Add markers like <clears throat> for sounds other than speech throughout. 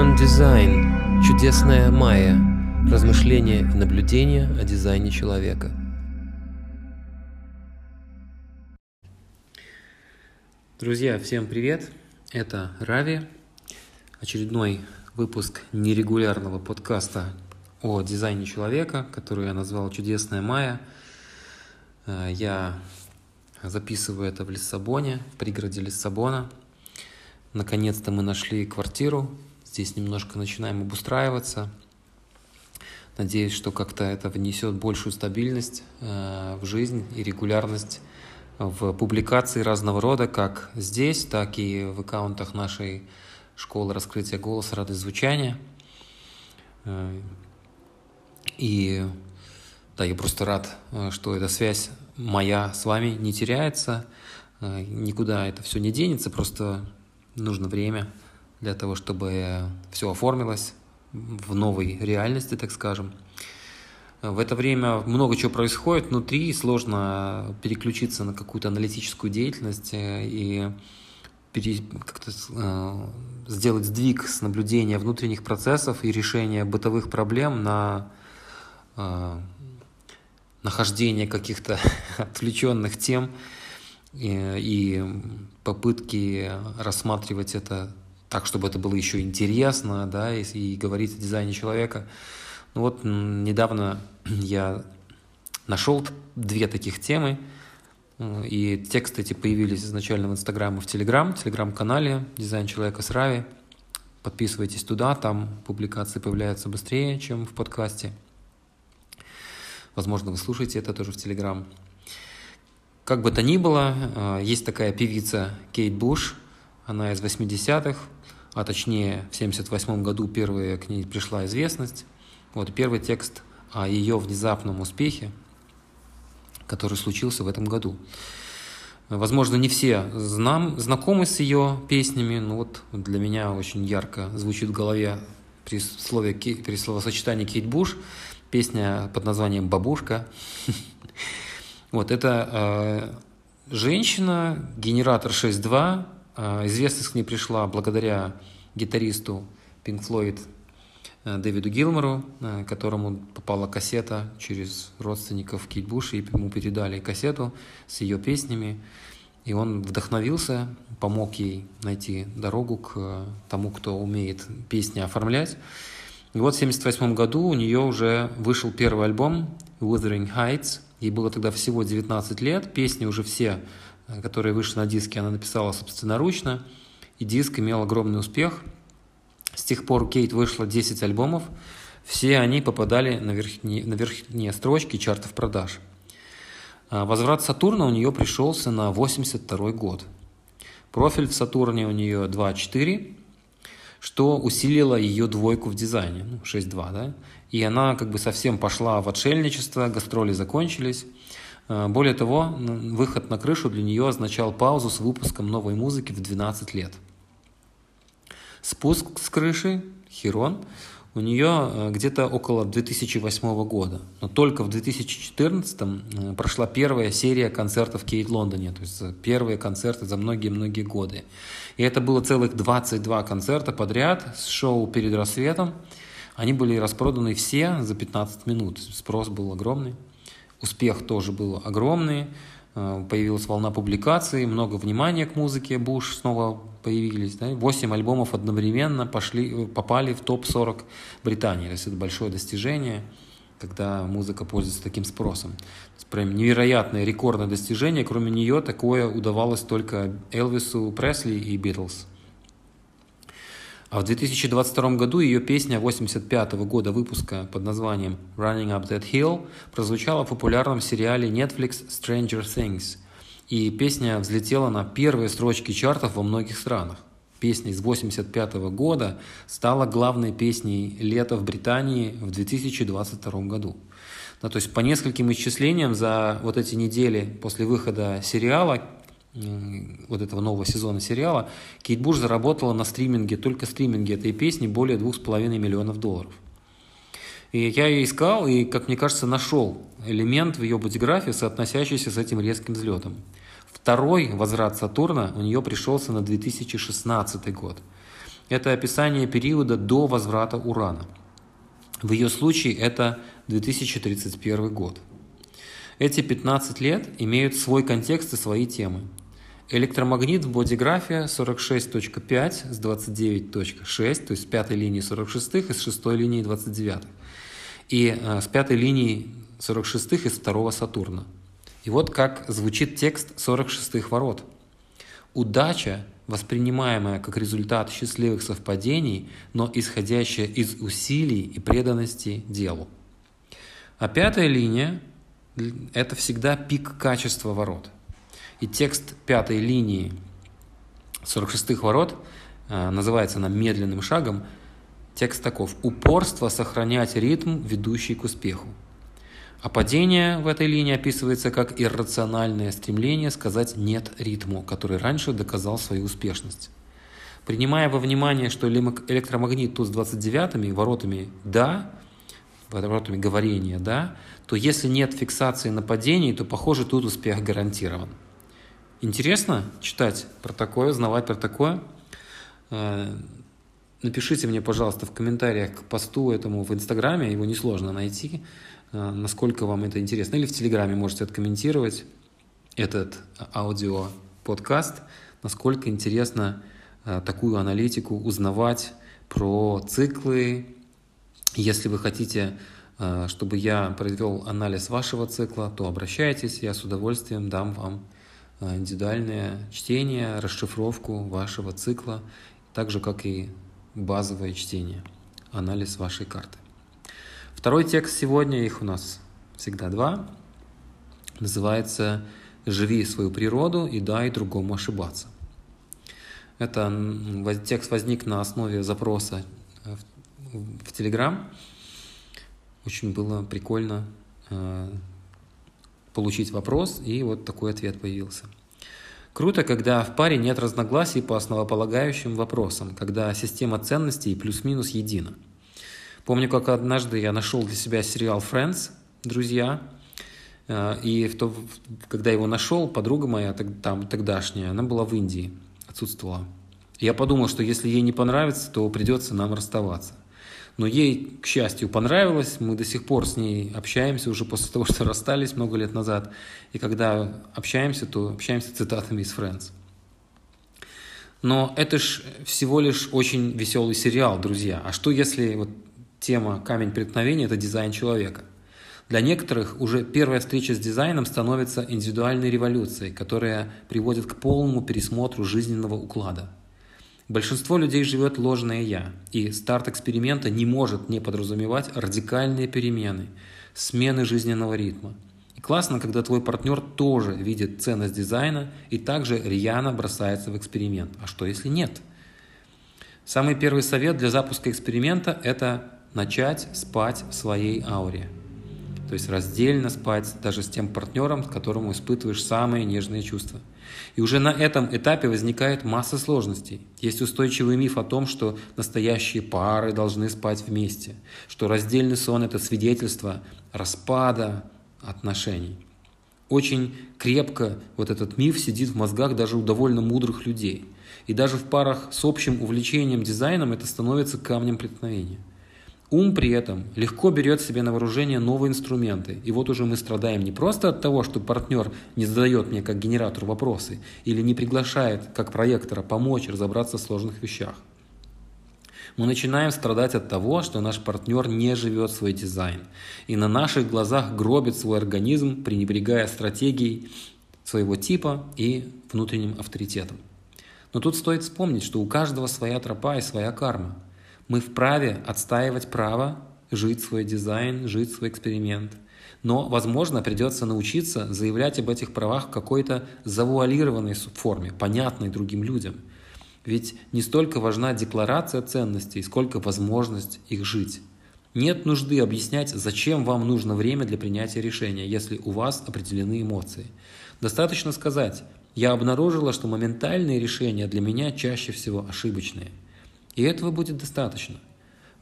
Human Design. Чудесная майя. Размышления и наблюдения о дизайне человека. Друзья, всем привет! Это Рави. Очередной выпуск нерегулярного подкаста о дизайне человека, который я назвал «Чудесная майя». Э, я записываю это в Лиссабоне, в пригороде Лиссабона. Наконец-то мы нашли квартиру. Здесь немножко начинаем обустраиваться. Надеюсь, что как-то это внесет большую стабильность э, в жизнь и регулярность в публикации разного рода, как здесь, так и в аккаунтах нашей школы раскрытия голоса, радость звучания. Э, и да, я просто рад, э, что эта связь моя с вами не теряется, э, никуда это все не денется, просто нужно время для того, чтобы все оформилось в новой реальности, так скажем. В это время много чего происходит внутри, сложно переключиться на какую-то аналитическую деятельность э, и как-то э, сделать сдвиг с наблюдения внутренних процессов и решения бытовых проблем на нахождение каких-то <laughs> отвлеченных тем и, и попытки рассматривать это так, чтобы это было еще интересно, да, и, и говорить о дизайне человека. Ну вот недавно <clears throat> я нашел две таких темы, и тексты эти появились изначально в Инстаграм и в Телеграм, Телеграм-канале «Дизайн человека с Рави». Подписывайтесь туда, там публикации появляются быстрее, чем в подкасте – Возможно, вы слушаете это тоже в Телеграм. Как бы то ни было, э, есть такая певица Кейт Буш, она из 80-х, а точнее в 78 году первая к ней пришла известность. Вот первый текст о ее внезапном успехе, который случился в этом году. Возможно, не все знам, знакомы с ее песнями, но вот для меня очень ярко звучит в голове при, слове, при словосочетании Кейт Буш песня под названием «Бабушка». <laughs> Вот, это э, женщина, генератор 6.2. Э, известность к ней пришла благодаря гитаристу Pink Floyd э, Дэвиду Гилмору, э, которому попала кассета через родственников Кейт Буш, и ему передали кассету с ее песнями. И он вдохновился, помог ей найти дорогу к тому, кто умеет песни оформлять. И вот в 1978 году у нее уже вышел первый альбом Wuthering Heights. Ей было тогда всего 19 лет. Песни уже все, э, которые вышли на диске, она написала собственноручно. И диск имел огромный успех. С тех пор Кейт вышла 10 альбомов. Все они попадали на верхние, на верхние строчки чартов продаж. А возврат Сатурна у нее пришелся на 82 год. Профиль в Сатурне у нее 2.4, что усилило ее двойку в дизайне, ну, 6-2, да, и она как бы совсем пошла в отшельничество, гастроли закончились. Э, более того, выход на крышу для нее означал паузу с выпуском новой музыки в 12 лет. Спуск с крыши, Херон, у нее э, где-то около 2008 года. Но только в 2014 э, прошла первая серия концертов Кейт Лондоне, то есть первые концерты за многие-многие годы. И это было целых 22 концерта подряд с шоу «Перед рассветом». Они были распроданы все за 15 минут. Спрос был огромный. Успех тоже был огромный. Э, появилась волна публикаций, много внимания к музыке. Буш снова появились. Да? 8 альбомов одновременно пошли, попали в топ-40 Британии. То есть это большое достижение, когда музыка пользуется таким спросом. Прям невероятное, рекордное достижение. Кроме нее такое удавалось только Элвису Пресли и Битлз. А в 2022 году ее песня 85 -го года выпуска под названием Running Up That Hill прозвучала в популярном сериале Netflix Stranger Things. И песня взлетела на первые строчки чартов во многих странах. Песня из 85 -го года стала главной песней лета в Британии в 2022 году. Да, то есть по нескольким исчислениям за вот эти недели после выхода сериала вот этого нового сезона сериала, Кейт Буш заработала на стриминге, только стриминге этой песни более 2,5 миллионов долларов. И я ее искал, и, как мне кажется, нашел элемент в ее бодиграфии, соотносящийся с этим резким взлетом. Второй возврат Сатурна у нее пришелся на 2016 год. это описание периода до возврата Урана. В ее случае это 2031 год. Эти 15 лет имеют свой контекст и свои темы. Электромагнит в бодиграфе 46.5 с 29.6, то есть с пятой линии 46 и с шестой линии 29. И э, с пятой линии 46 из второго Сатурна. И вот как звучит текст 46-х ворот. Удача, воспринимаемая как результат счастливых совпадений, но исходящая из усилий и преданности делу. А пятая линия – это всегда пик качества ворот. И текст пятой линии 46-х ворот э, называется она «медленным шагом». Текст таков – упорство сохранять ритм, ведущий к успеху. А падение в этой линии описывается как иррациональное стремление сказать «нет» ритму, который раньше доказал свою успешность. Принимая во внимание, что электромагнит тут с 29 воротами «да», воротами говорения «да», то если нет фиксации на падении, то, похоже, тут успех гарантирован. Интересно читать про такое, узнавать про такое? Э, напишите мне, пожалуйста, в комментариях к посту этому в Инстаграме, его несложно найти. Э, насколько вам это интересно. Или в Телеграме можете откомментировать этот аудио-подкаст, насколько интересно э, такую аналитику узнавать про циклы. Если вы хотите, чтобы я провел анализ вашего цикла, то обращайтесь, я с удовольствием дам вам индивидуальное чтение, расшифровку вашего цикла, так же, как и базовое чтение, анализ вашей карты. Второй текст сегодня, их у нас всегда два, называется «Живи свою природу и дай другому ошибаться». Это текст возник на основе запроса в Телеграм. Очень было прикольно э, получить вопрос, и вот такой ответ появился. Круто, когда в паре нет разногласий по основополагающим вопросам, когда система ценностей плюс-минус едина – Помню, как однажды я нашел для себя сериал Friends, друзья, э, и в то, когда его нашел, подруга моя там тогдашняя, она была в Индии, отсутствовала. Я подумал, что если ей не понравится, то придется нам расставаться. Но ей, к счастью, понравилось. Мы до сих пор с ней общаемся уже после того, что расстались много лет назад. И когда общаемся, то общаемся цитатами из Friends. Но это ж всего лишь очень веселый сериал, друзья. А что если вот тема «Камень преткновения» – это дизайн человека. Для некоторых уже первая встреча с дизайном становится индивидуальной революцией, которая приводит к полному пересмотру жизненного уклада. Большинство людей живет ложное «я», и старт эксперимента не может не подразумевать радикальные перемены, смены жизненного ритма. И классно, когда твой партнер тоже видит ценность дизайна и также рьяно бросается в эксперимент. А что если нет? Самый первый совет для запуска эксперимента – это начать спать в своей ауре. То есть раздельно спать даже с тем партнером, с которым испытываешь самые нежные чувства. И уже на этом этапе возникает масса сложностей. Есть устойчивый миф о том, что настоящие пары должны спать вместе, что раздельный сон – это свидетельство распада отношений. Очень крепко вот этот миф сидит в мозгах даже у довольно мудрых людей. И даже в парах с общим увлечением дизайном это становится камнем преткновения. Ум при этом легко берет себе на вооружение новые инструменты. И вот уже мы страдаем не просто от того, что партнер не задает мне как генератор вопросы или не приглашает как проектора помочь разобраться в сложных вещах. Мы начинаем страдать от того, что наш партнер не живет свой дизайн и на наших глазах гробит свой организм, пренебрегая стратегией своего типа и внутренним авторитетом. Но тут стоит вспомнить, что у каждого своя тропа и своя карма – мы вправе отстаивать право жить свой дизайн, жить свой эксперимент. Но, возможно, придется научиться заявлять об этих правах в какой-то завуалированной форме, понятной другим людям. Ведь не столько важна декларация ценностей, сколько возможность их жить. Нет нужды объяснять, зачем вам нужно время для принятия решения, если у вас определены эмоции. Достаточно сказать, я обнаружила, что моментальные решения для меня чаще всего ошибочные – и этого будет достаточно.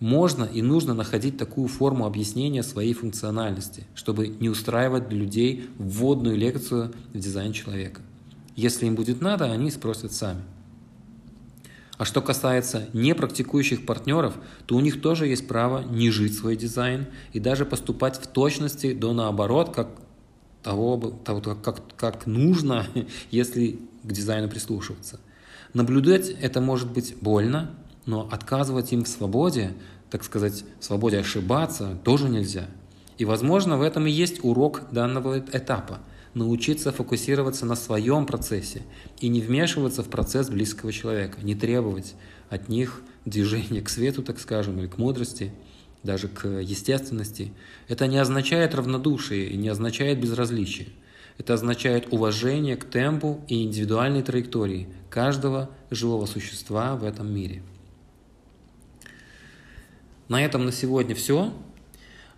Можно и нужно находить такую форму объяснения своей функциональности, чтобы не устраивать для людей вводную лекцию в дизайн человека. Если им будет надо, они спросят сами. А что касается непрактикующих партнеров, то у них тоже есть право не жить свой дизайн и даже поступать в точности до наоборот, как того, того как, как нужно, <laughs> если к дизайну прислушиваться. Наблюдать это может быть больно, но отказывать им в свободе, так сказать, в свободе ошибаться тоже нельзя. И, возможно, в этом и есть урок данного этапа – научиться фокусироваться на своем процессе и не вмешиваться в процесс близкого человека, не требовать от них движения к свету, так скажем, или к мудрости, даже к естественности. Это не означает равнодушие и не означает безразличие. Это означает уважение к темпу и индивидуальной траектории каждого живого существа в этом мире. На этом на сегодня все.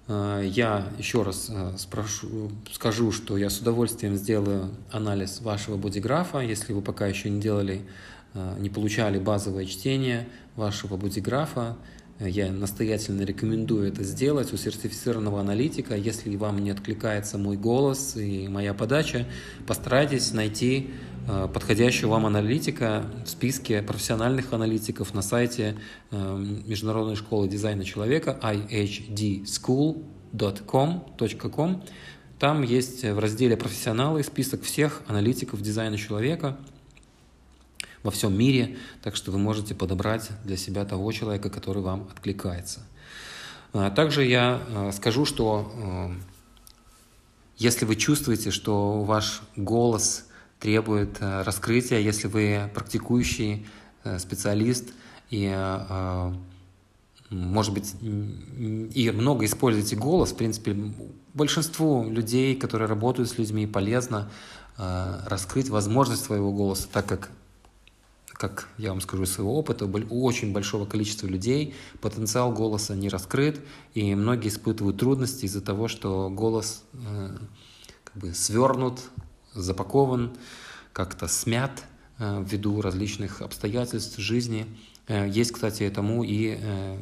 Э, я еще раз э, спрошу, скажу, что я с удовольствием сделаю анализ вашего бодиграфа, если вы пока еще не делали, э, не получали базовое чтение вашего бодиграфа. Я настоятельно рекомендую это сделать у сертифицированного аналитика. Если вам не откликается мой голос и моя подача, постарайтесь найти подходящего вам аналитика в списке профессиональных аналитиков на сайте э, Международной школы дизайна человека ihdschool.com. Там есть в разделе «Профессионалы» список всех аналитиков дизайна человека во всем мире, так что вы можете подобрать для себя того человека, который вам откликается. Э, также я скажу, что если вы чувствуете, что ваш голос – требует э, раскрытия, если вы практикующий э, специалист и, э, может быть, и много используете голос, в принципе, большинству людей, которые работают с людьми, полезно раскрыть возможность своего голоса, так как как я вам скажу из своего опыта, у очень большого количества людей потенциал голоса не раскрыт, и многие испытывают трудности из-за того, что голос как бы свернут, запакован, как-то смят э, ввиду различных обстоятельств жизни. Э, есть, кстати, этому и э,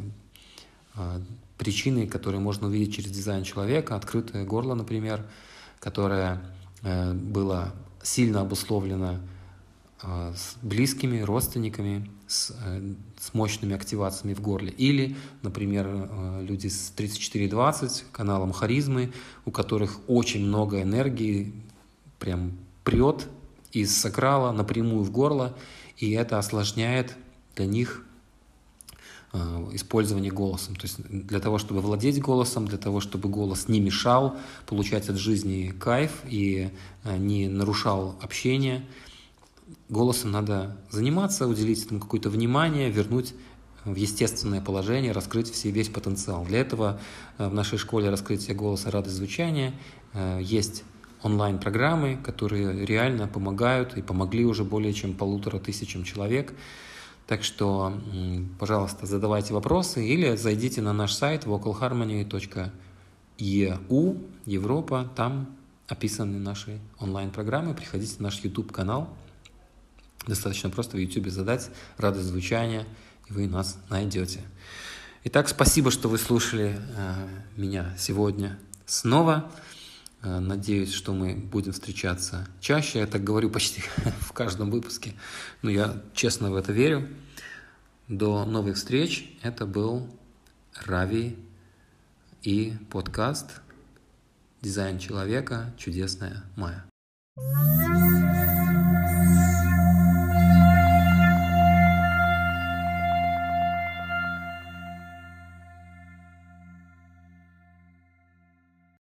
причины, которые можно увидеть через дизайн человека. Открытое горло, например, которое было сильно обусловлено с близкими, родственниками, с, с мощными активациями в горле. Или, например, люди с 3420, каналом харизмы, у которых очень много энергии, прям прет из сакрала напрямую в горло, и это осложняет для них э, использование голосом. То есть для того, чтобы владеть голосом, для того, чтобы голос не мешал получать от жизни кайф и э, не нарушал общение, голосом надо заниматься, уделить этому какое-то внимание, вернуть в естественное положение, раскрыть все, весь потенциал. Для этого э, в нашей школе раскрытия голоса радость звучания есть онлайн-программы, которые реально помогают и помогли уже более чем полутора тысячам человек. Так что, пожалуйста, задавайте вопросы или зайдите на наш сайт vocalharmony.eu, Европа, там описаны наши онлайн-программы, приходите на наш YouTube-канал. Достаточно просто в YouTube задать радость звучания, и вы нас найдете. Итак, спасибо, что вы слушали э, меня сегодня снова. Э, надеюсь, что мы будем встречаться чаще. Я так говорю почти <laughs> в каждом выпуске. Но я честно в это верю. До новых встреч. Это был Рави и подкаст «Дизайн человека. Чудесная Майя».